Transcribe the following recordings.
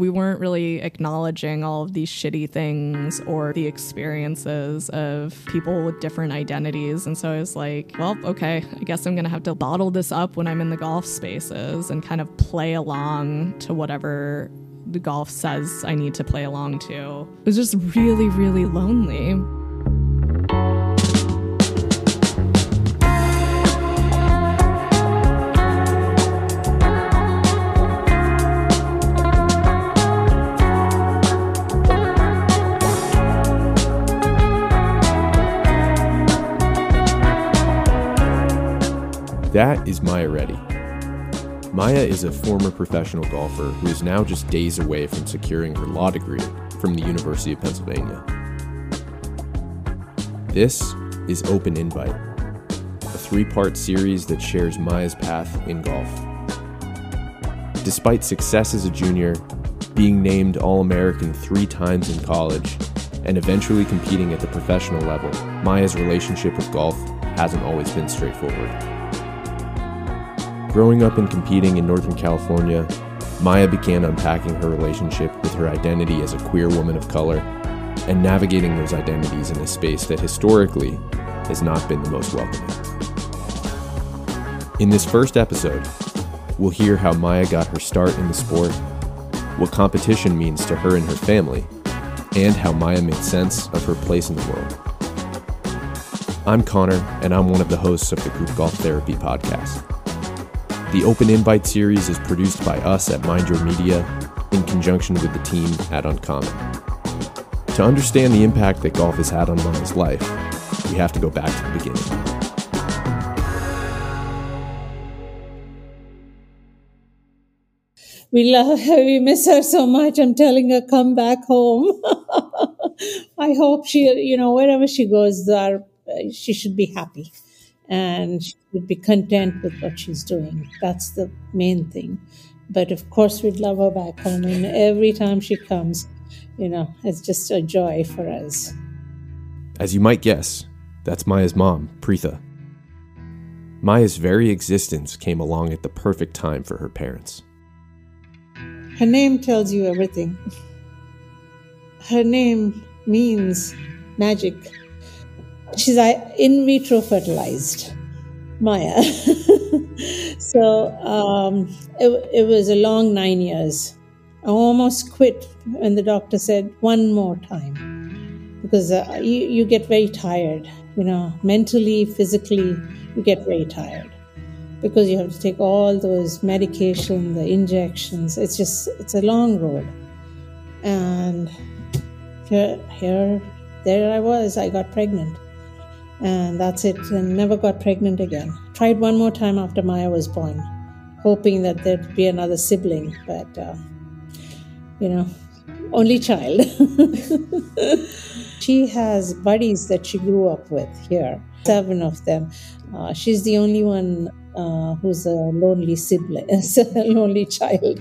we weren't really acknowledging all of these shitty things or the experiences of people with different identities. And so I was like, well, okay, I guess I'm going to have to bottle this up when I'm in the golf spaces and kind of play along to whatever the golf says I need to play along to. It was just really, really lonely. That is Maya Reddy. Maya is a former professional golfer who is now just days away from securing her law degree from the University of Pennsylvania. This is Open Invite, a three part series that shares Maya's path in golf. Despite success as a junior, being named All American three times in college, and eventually competing at the professional level, Maya's relationship with golf hasn't always been straightforward. Growing up and competing in Northern California, Maya began unpacking her relationship with her identity as a queer woman of color and navigating those identities in a space that historically has not been the most welcoming. In this first episode, we'll hear how Maya got her start in the sport, what competition means to her and her family, and how Maya made sense of her place in the world. I'm Connor, and I'm one of the hosts of the Group Golf Therapy podcast. The Open Invite series is produced by us at Mind Your Media in conjunction with the team at Uncommon. To understand the impact that golf has had on Maya's life, we have to go back to the beginning. We love her. We miss her so much. I'm telling her, come back home. I hope she, you know, wherever she goes, there, uh, she should be happy and she should be content with what mm. she's doing. That's the main thing. But of course, we'd love her back home. And every time she comes, you know, it's just a joy for us. As you might guess, that's Maya's mom, Preetha. Maya's very existence came along at the perfect time for her parents. Her name tells you everything. Her name means magic. She's in vitro fertilized, Maya. so um, it, it was a long nine years. I almost quit when the doctor said one more time because uh, you, you get very tired, you know, mentally, physically, you get very tired because you have to take all those medication, the injections. It's just, it's a long road. And here, here, there I was, I got pregnant. And that's it, and never got pregnant again. Tried one more time after Maya was born, hoping that there'd be another sibling, but, uh, you know, only child. she has buddies that she grew up with here, seven of them. Uh, she's the only one uh, who's a lonely sibling, a lonely child.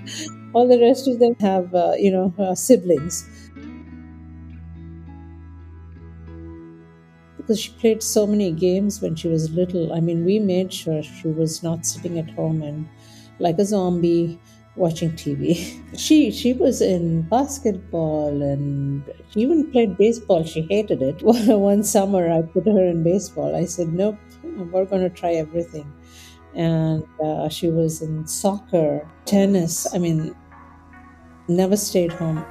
All the rest of them have, uh, you know, uh, siblings. Because she played so many games when she was little. I mean, we made sure she was not sitting at home and like a zombie watching TV. She she was in basketball and she even played baseball. She hated it. One summer, I put her in baseball. I said, "Nope, we're going to try everything." and uh, she was in soccer, tennis. I mean, never stayed home.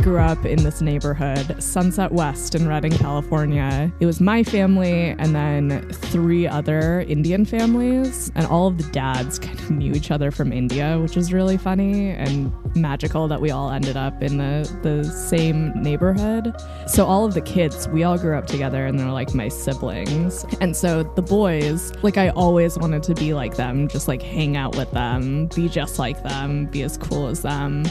Grew up in this neighborhood, Sunset West in Redding, California. It was my family and then three other Indian families, and all of the dads kind of knew each other from India, which was really funny and magical that we all ended up in the, the same neighborhood. So all of the kids, we all grew up together and they're like my siblings. And so the boys, like I always wanted to be like them, just like hang out with them, be just like them, be as cool as them.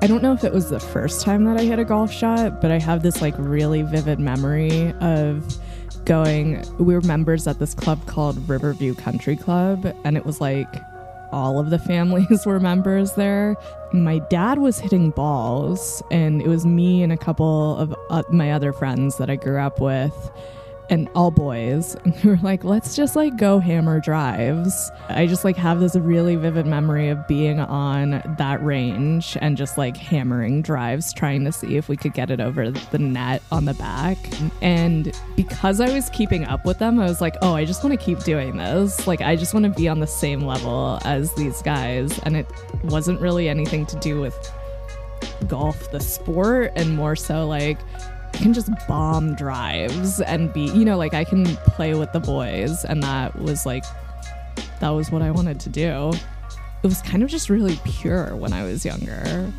I don't know if it was the first time that I hit a golf shot, but I have this like really vivid memory of going. We were members at this club called Riverview Country Club, and it was like all of the families were members there. My dad was hitting balls, and it was me and a couple of uh, my other friends that I grew up with and all boys. And we were like let's just like go hammer drives. I just like have this really vivid memory of being on that range and just like hammering drives trying to see if we could get it over the net on the back. And because i was keeping up with them i was like oh i just want to keep doing this. Like i just want to be on the same level as these guys. And it wasn't really anything to do with golf the sport and more so like can just bomb drives and be, you know, like I can play with the boys. And that was like, that was what I wanted to do. It was kind of just really pure when I was younger.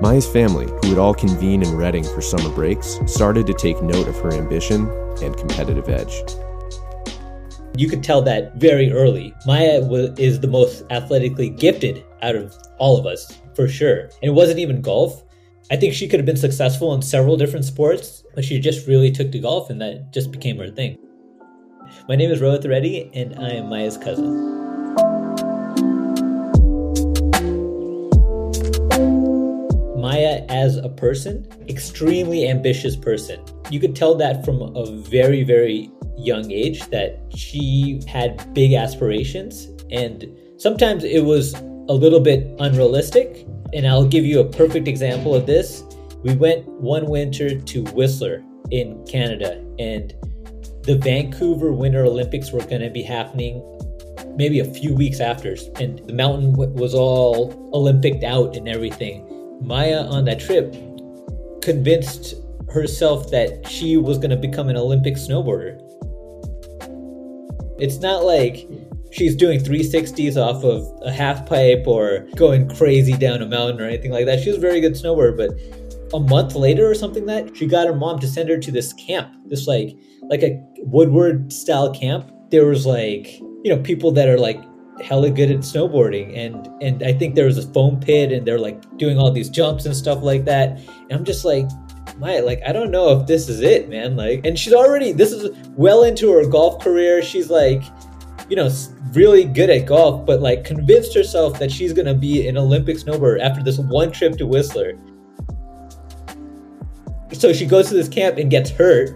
Maya's family, who would all convene in Redding for summer breaks, started to take note of her ambition and competitive edge. You could tell that very early. Maya is the most athletically gifted out of all of us for sure. And it wasn't even golf. I think she could have been successful in several different sports, but she just really took to golf and that just became her thing. My name is Rohit Reddy and I am Maya's cousin. Maya as a person, extremely ambitious person. You could tell that from a very, very young age that she had big aspirations and sometimes it was a little bit unrealistic. And I'll give you a perfect example of this. We went one winter to Whistler in Canada, and the Vancouver Winter Olympics were going to be happening maybe a few weeks after, and the mountain was all Olympic out and everything. Maya on that trip convinced herself that she was going to become an Olympic snowboarder. It's not like she's doing 360s off of a half pipe or going crazy down a mountain or anything like that. She was a very good snowboarder, but a month later or something that she got her mom to send her to this camp, this like like a Woodward style camp. There was like you know people that are like hella good at snowboarding and and I think there was a foam pit and they're like doing all these jumps and stuff like that. And I'm just like my like I don't know if this is it, man. Like and she's already this is well into her golf career. She's like you know, really good at golf, but like convinced herself that she's gonna be an Olympic snowboarder after this one trip to Whistler. So she goes to this camp and gets hurt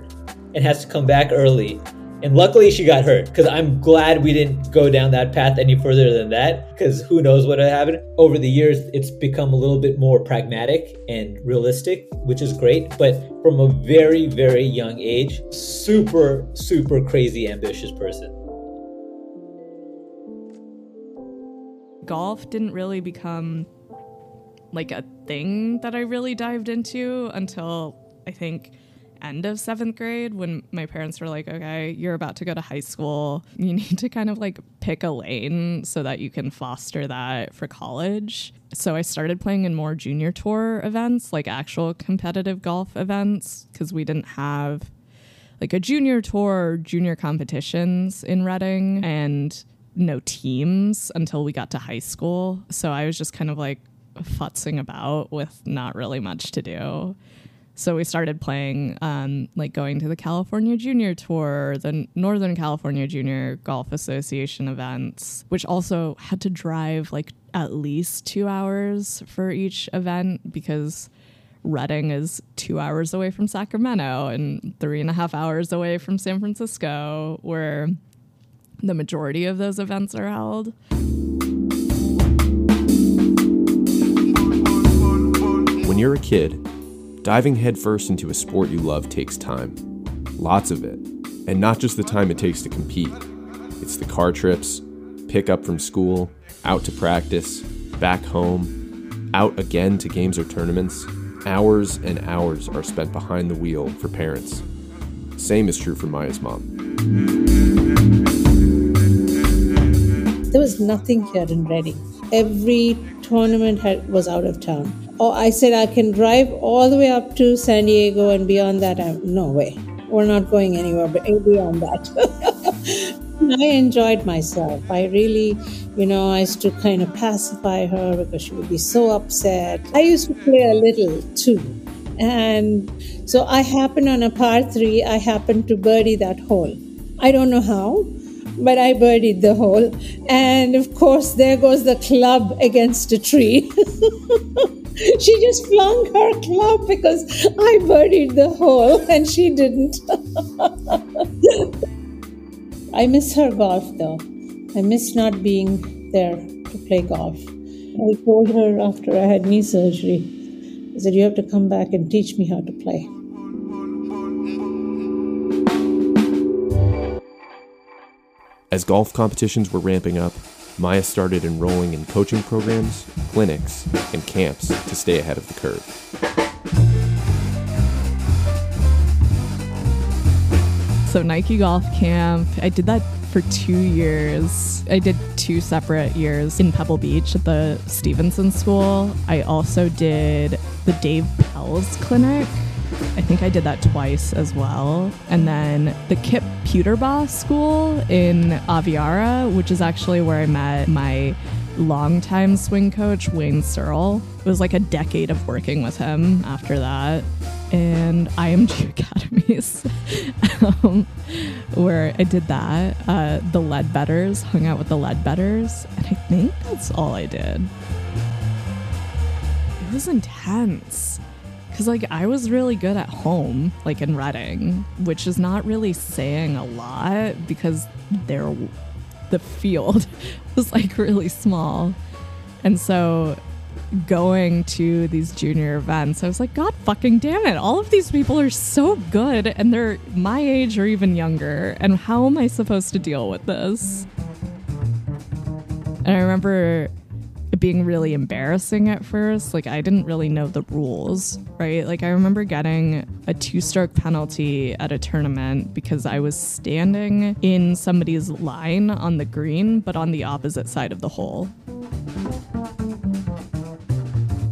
and has to come back early. And luckily she got hurt because I'm glad we didn't go down that path any further than that because who knows what would happen. Over the years, it's become a little bit more pragmatic and realistic, which is great. But from a very, very young age, super, super crazy ambitious person. Golf didn't really become like a thing that I really dived into until I think end of seventh grade when my parents were like, okay, you're about to go to high school. You need to kind of like pick a lane so that you can foster that for college. So I started playing in more junior tour events, like actual competitive golf events, because we didn't have like a junior tour, junior competitions in Redding. And no teams until we got to high school. So I was just kind of like futzing about with not really much to do. So we started playing, um, like going to the California Junior Tour, the Northern California Junior Golf Association events, which also had to drive like at least two hours for each event because Redding is two hours away from Sacramento and three and a half hours away from San Francisco, where the majority of those events are held. When you're a kid, diving headfirst into a sport you love takes time. Lots of it. And not just the time it takes to compete, it's the car trips, pick up from school, out to practice, back home, out again to games or tournaments. Hours and hours are spent behind the wheel for parents. Same is true for Maya's mom. There was nothing here in Redding. Every tournament had, was out of town. Oh, I said I can drive all the way up to San Diego and beyond that. I'm, no way. We're not going anywhere but beyond that. I enjoyed myself. I really, you know, I used to kind of pacify her because she would be so upset. I used to play a little too. And so I happened on a par three, I happened to birdie that hole I don't know how, but I birdied the hole. And of course, there goes the club against a tree. she just flung her club because I birdied the hole and she didn't. I miss her golf though. I miss not being there to play golf. I told her after I had knee surgery, I said, You have to come back and teach me how to play. As golf competitions were ramping up, Maya started enrolling in coaching programs, clinics, and camps to stay ahead of the curve. So, Nike Golf Camp, I did that for two years. I did two separate years in Pebble Beach at the Stevenson School. I also did the Dave Pelz Clinic. I think I did that twice as well. And then the Kip Puterbaugh School in Aviara, which is actually where I met my longtime swing coach, Wayne Searle. It was like a decade of working with him after that. And IMG Academies, um, where I did that. Uh, the Leadbetters, hung out with the Leadbetters. And I think that's all I did. It was intense. Because, like, I was really good at home, like in Redding, which is not really saying a lot because there, the field was like really small. And so going to these junior events, I was like, God fucking damn it. All of these people are so good and they're my age or even younger. And how am I supposed to deal with this? And I remember being really embarrassing at first. Like, I didn't really know the rules, right? Like, I remember getting a two stroke penalty at a tournament because I was standing in somebody's line on the green, but on the opposite side of the hole.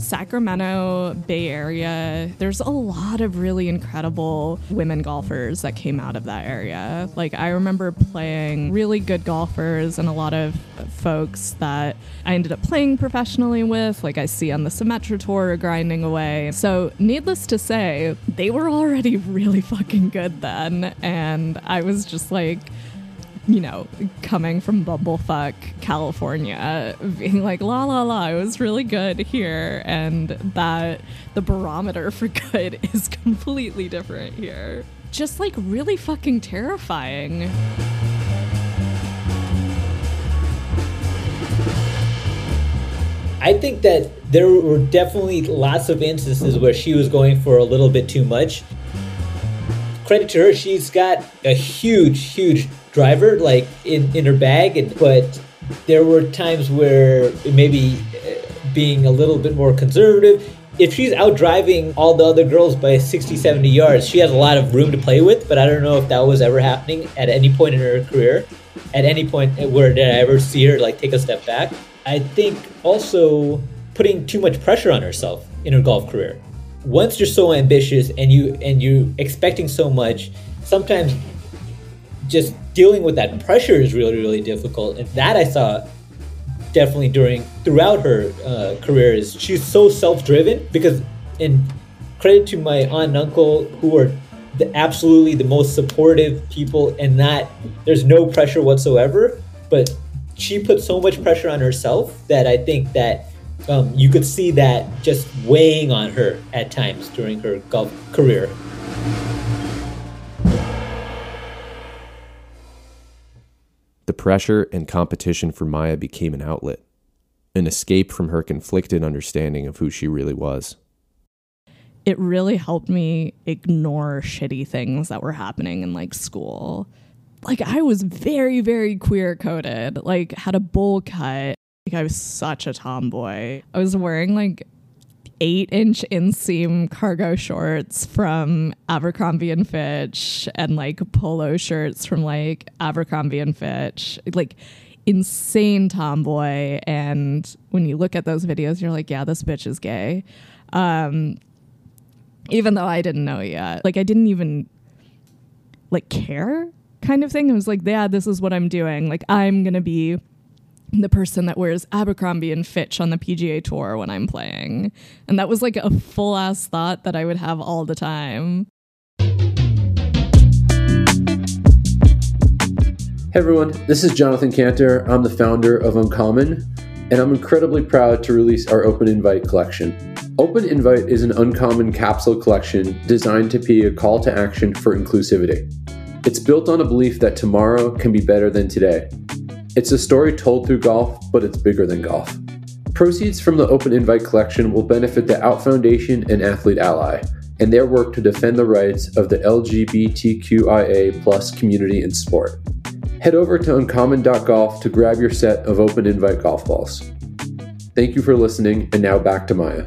Sacramento, Bay Area, there's a lot of really incredible women golfers that came out of that area. Like, I remember playing really good golfers and a lot of folks that I ended up playing professionally with, like I see on the Symetra Tour grinding away. So, needless to say, they were already really fucking good then. And I was just like, you know, coming from Bumblefuck, California, being like, la la la, it was really good here. And that the barometer for good is completely different here. Just like really fucking terrifying. I think that there were definitely lots of instances where she was going for a little bit too much. Credit to her, she's got a huge, huge driver like in, in her bag, and but there were times where maybe uh, being a little bit more conservative. If she's out driving all the other girls by 60, 70 yards, she has a lot of room to play with, but I don't know if that was ever happening at any point in her career. At any point where did I ever see her like take a step back? I think also putting too much pressure on herself in her golf career. Once you're so ambitious and you and you expecting so much, sometimes just dealing with that pressure is really really difficult. And that I saw definitely during throughout her uh, career is she's so self-driven because in credit to my aunt and uncle who are the, absolutely the most supportive people and that there's no pressure whatsoever but she put so much pressure on herself that I think that um, you could see that just weighing on her at times during her golf career. Pressure and competition for Maya became an outlet, an escape from her conflicted understanding of who she really was. It really helped me ignore shitty things that were happening in like school like I was very, very queer coded, like had a bowl cut. Like I was such a tomboy. I was wearing like eight inch inseam cargo shorts from Abercrombie and Fitch and like polo shirts from like Abercrombie and Fitch. Like insane tomboy. And when you look at those videos, you're like, yeah, this bitch is gay. Um, even though I didn't know yet. Like I didn't even like care kind of thing. I was like, yeah, this is what I'm doing. Like, I'm to be the person that wears Abercrombie and Fitch on the PGA Tour when I'm playing. And that was like a full ass thought that I would have all the time. Hey everyone, this is Jonathan Cantor. I'm the founder of Uncommon, and I'm incredibly proud to release our Open Invite collection. Open Invite is an uncommon capsule collection designed to be a call to action for inclusivity. It's built on a belief that tomorrow can be better than today. It's a story told through golf, but it's bigger than golf. Proceeds from the Open Invite collection will benefit the Out Foundation and Athlete Ally and their work to defend the rights of the LGBTQIA plus community in sport. Head over to uncommon.golf to grab your set of open invite golf balls. Thank you for listening, and now back to Maya.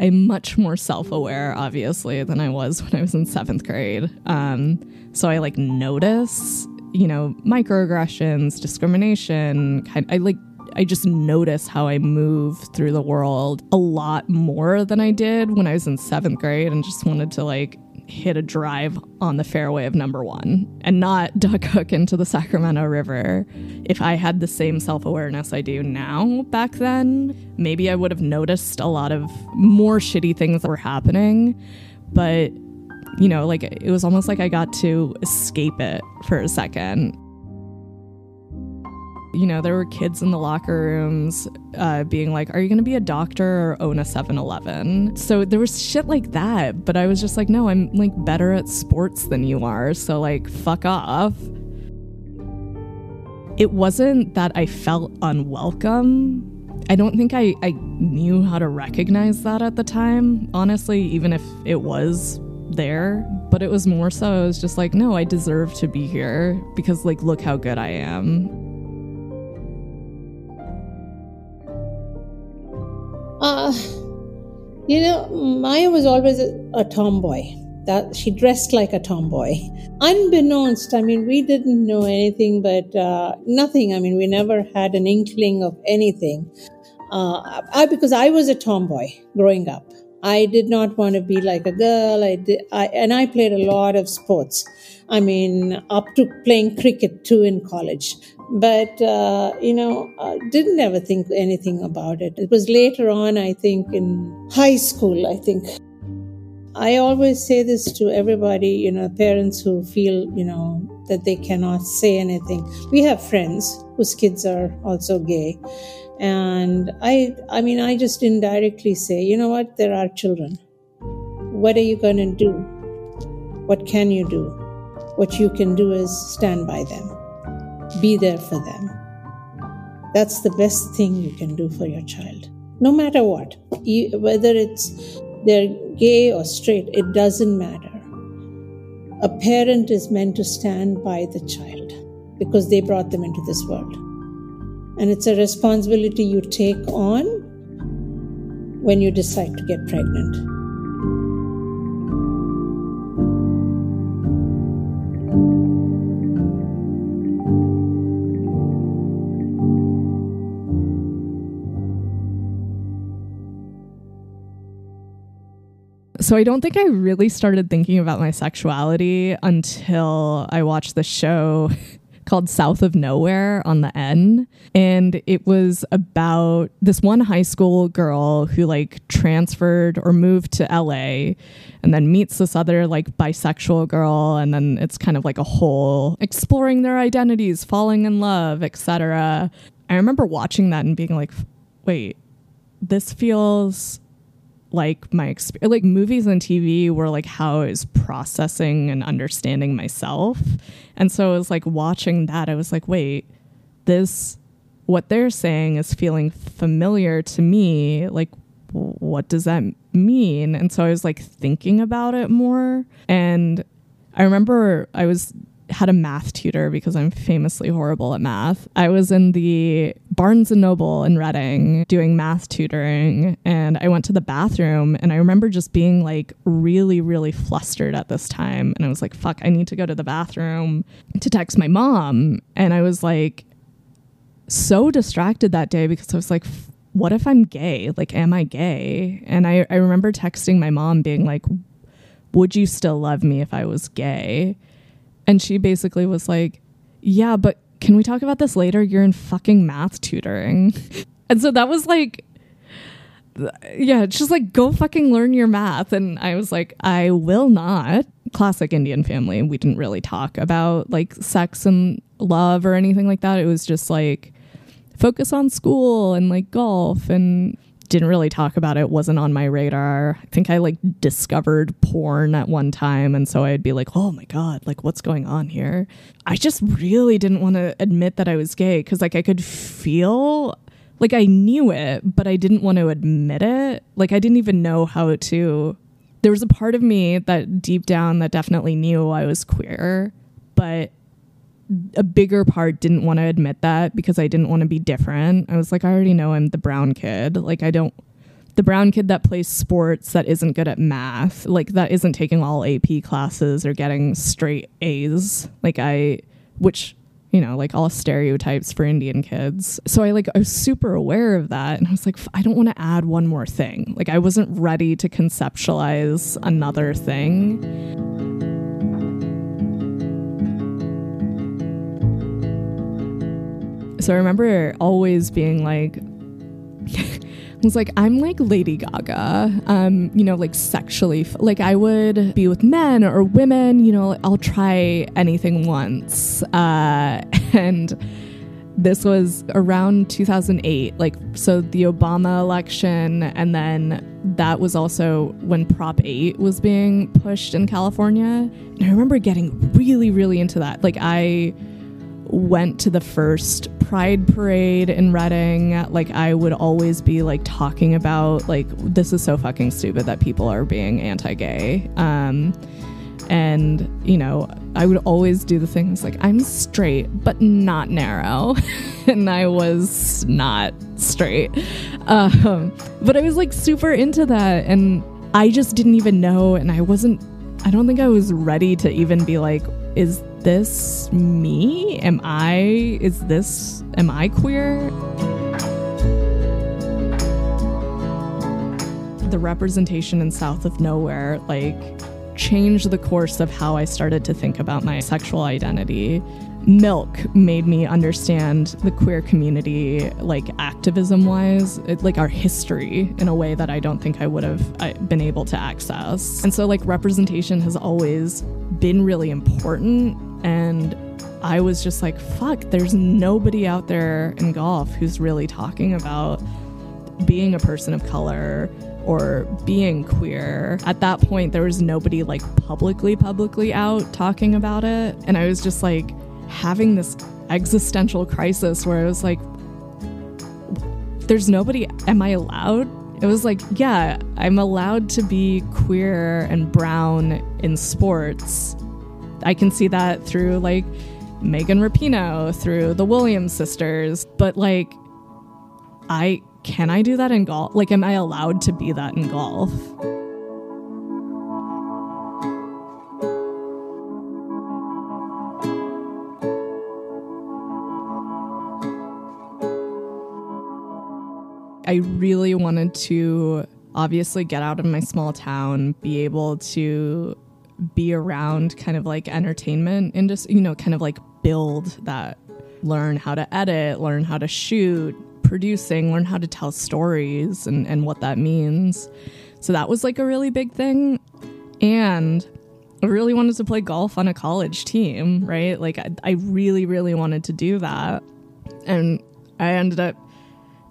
I'm much more self aware, obviously, than I was when I was in seventh grade. Um, so I like notice, you know, microaggressions, discrimination. Kind I like, I just notice how I move through the world a lot more than I did when I was in seventh grade and just wanted to like hit a drive on the fairway of number one and not duck hook into the Sacramento River. If I had the same self awareness I do now back then, maybe I would have noticed a lot of more shitty things that were happening. But, you know, like it was almost like I got to escape it for a second you know, there were kids in the locker rooms uh, being like, Are you going to be a doctor or own a 7 Eleven? So there was shit like that. But I was just like, No, I'm like better at sports than you are. So, like, fuck off. It wasn't that I felt unwelcome. I don't think I, I knew how to recognize that at the time, honestly, even if it was there. But it was more so, I was just like, no, I deserve to be here because, like, look how good I am. Uh, you know, Maya was always a, a tomboy. That she dressed like a tomboy. Unbeknownst, I mean, we didn't know anything, but uh, nothing. I mean, we never had an inkling of anything. Uh, I, because I was a tomboy growing up. I did not want to be like a girl. I did, I, and I played a lot of sports. I mean, up to playing cricket too in college. But uh, you know uh, didn't ever think anything about it. It was later on i think in high school i think. I always say this to everybody you know parents who feel you know that they cannot say anything. We have friends whose kids are also gay and i i mean i just indirectly say you know what there are children what are you going to do what can you do what you can do is stand by them be there for them. That's the best thing you can do for your child. No matter what, whether it's they're gay or straight, it doesn't matter. A parent is meant to stand by the child because they brought them into this world. And it's a responsibility you take on when you decide to get pregnant. So I don't think I really started thinking about my sexuality until I watched the show called South of Nowhere on the N. And it was about this one high school girl who like transferred or moved to LA and then meets this other like bisexual girl. And then it's kind of like a whole exploring their identities, falling in love, etc. I remember watching that and being like, wait, this feels like my experience like movies and tv were like how i was processing and understanding myself. And so i was like watching that i was like wait this what they're saying is feeling familiar to me like what does that mean? And so i was like thinking about it more. And i remember i was had a math tutor because I'm famously horrible at math. I was in the Barnes and Noble in Redding doing math tutoring and I went to the bathroom and I remember just being like really really flustered at this time and I was like fuck I need to go to the bathroom to text my mom and I was like so distracted that day because I was like what if I'm gay? Like am I gay? And I I remember texting my mom being like would you still love me if I was gay? And she basically was like, Yeah, but can we talk about this later? You're in fucking math tutoring. and so that was like, yeah, just like go fucking learn your math. And I was like, I will not. Classic Indian family. We didn't really talk about like sex and love or anything like that. It was just like focus on school and like golf and didn't really talk about it wasn't on my radar. I think i like discovered porn at one time and so i'd be like oh my god like what's going on here? I just really didn't want to admit that i was gay because like i could feel like i knew it but i didn't want to admit it. Like i didn't even know how to there was a part of me that deep down that definitely knew i was queer but a bigger part didn't want to admit that because I didn't want to be different. I was like, I already know I'm the brown kid. Like, I don't, the brown kid that plays sports that isn't good at math, like, that isn't taking all AP classes or getting straight A's. Like, I, which, you know, like all stereotypes for Indian kids. So I like, I was super aware of that. And I was like, I don't want to add one more thing. Like, I wasn't ready to conceptualize another thing. So I remember always being like, I was like, I'm like Lady Gaga, um, you know, like sexually. Like, I would be with men or women, you know, I'll try anything once. Uh, and this was around 2008, like, so the Obama election, and then that was also when Prop 8 was being pushed in California. And I remember getting really, really into that. Like, I went to the first Pride parade in Redding like I would always be like talking about like this is so fucking stupid that people are being anti-gay. Um, and you know, I would always do the things like I'm straight but not narrow, and I was not straight. Um, but I was like super into that, and I just didn't even know, and I wasn't. I don't think I was ready to even be like, is this me? Am I, is this, am I queer? The representation in South of Nowhere, like, changed the course of how I started to think about my sexual identity. Milk made me understand the queer community, like activism wise, like our history in a way that I don't think I would have been able to access. And so, like, representation has always been really important and I was just like, fuck, there's nobody out there in golf who's really talking about being a person of color or being queer. At that point, there was nobody like publicly, publicly out talking about it. And I was just like having this existential crisis where I was like, there's nobody, am I allowed? It was like, yeah, I'm allowed to be queer and brown in sports I can see that through like Megan Rapinoe, through the Williams sisters, but like I can I do that in golf? Like am I allowed to be that in golf? I really wanted to obviously get out of my small town, be able to be around kind of like entertainment industry, you know, kind of like build that, learn how to edit, learn how to shoot, producing, learn how to tell stories and, and what that means. So that was like a really big thing. And I really wanted to play golf on a college team, right? Like I, I really, really wanted to do that. And I ended up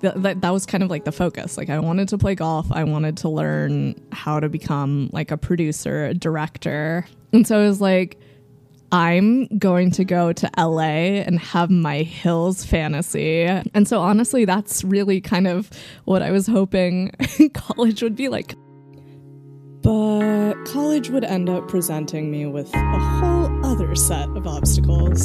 that, that, that was kind of like the focus. Like I wanted to play golf. I wanted to learn how to become like a producer, a director. And so I was like, I'm going to go to LA and have my Hills fantasy. And so honestly, that's really kind of what I was hoping college would be like. But college would end up presenting me with a whole other set of obstacles.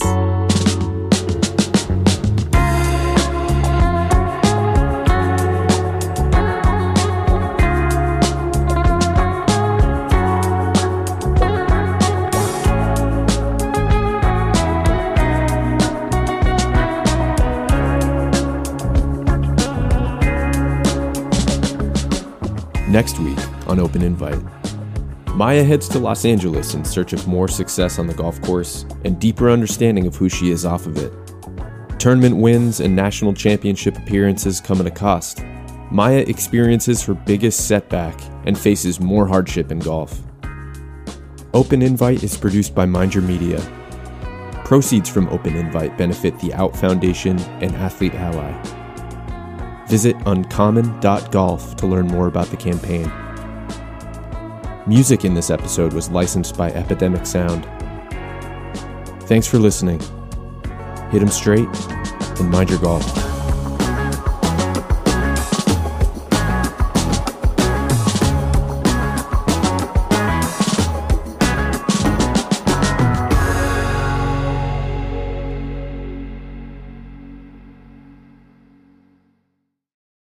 Next week on Open Invite, Maya heads to Los Angeles in search of more success on the golf course and deeper understanding of who she is off of it. Tournament wins and national championship appearances come at a cost. Maya experiences her biggest setback and faces more hardship in golf. Open Invite is produced by Mind Your Media. Proceeds from Open Invite benefit the Out Foundation and Athlete Ally. Visit uncommon.golf to learn more about the campaign. Music in this episode was licensed by Epidemic Sound. Thanks for listening. Hit 'em straight and mind your golf.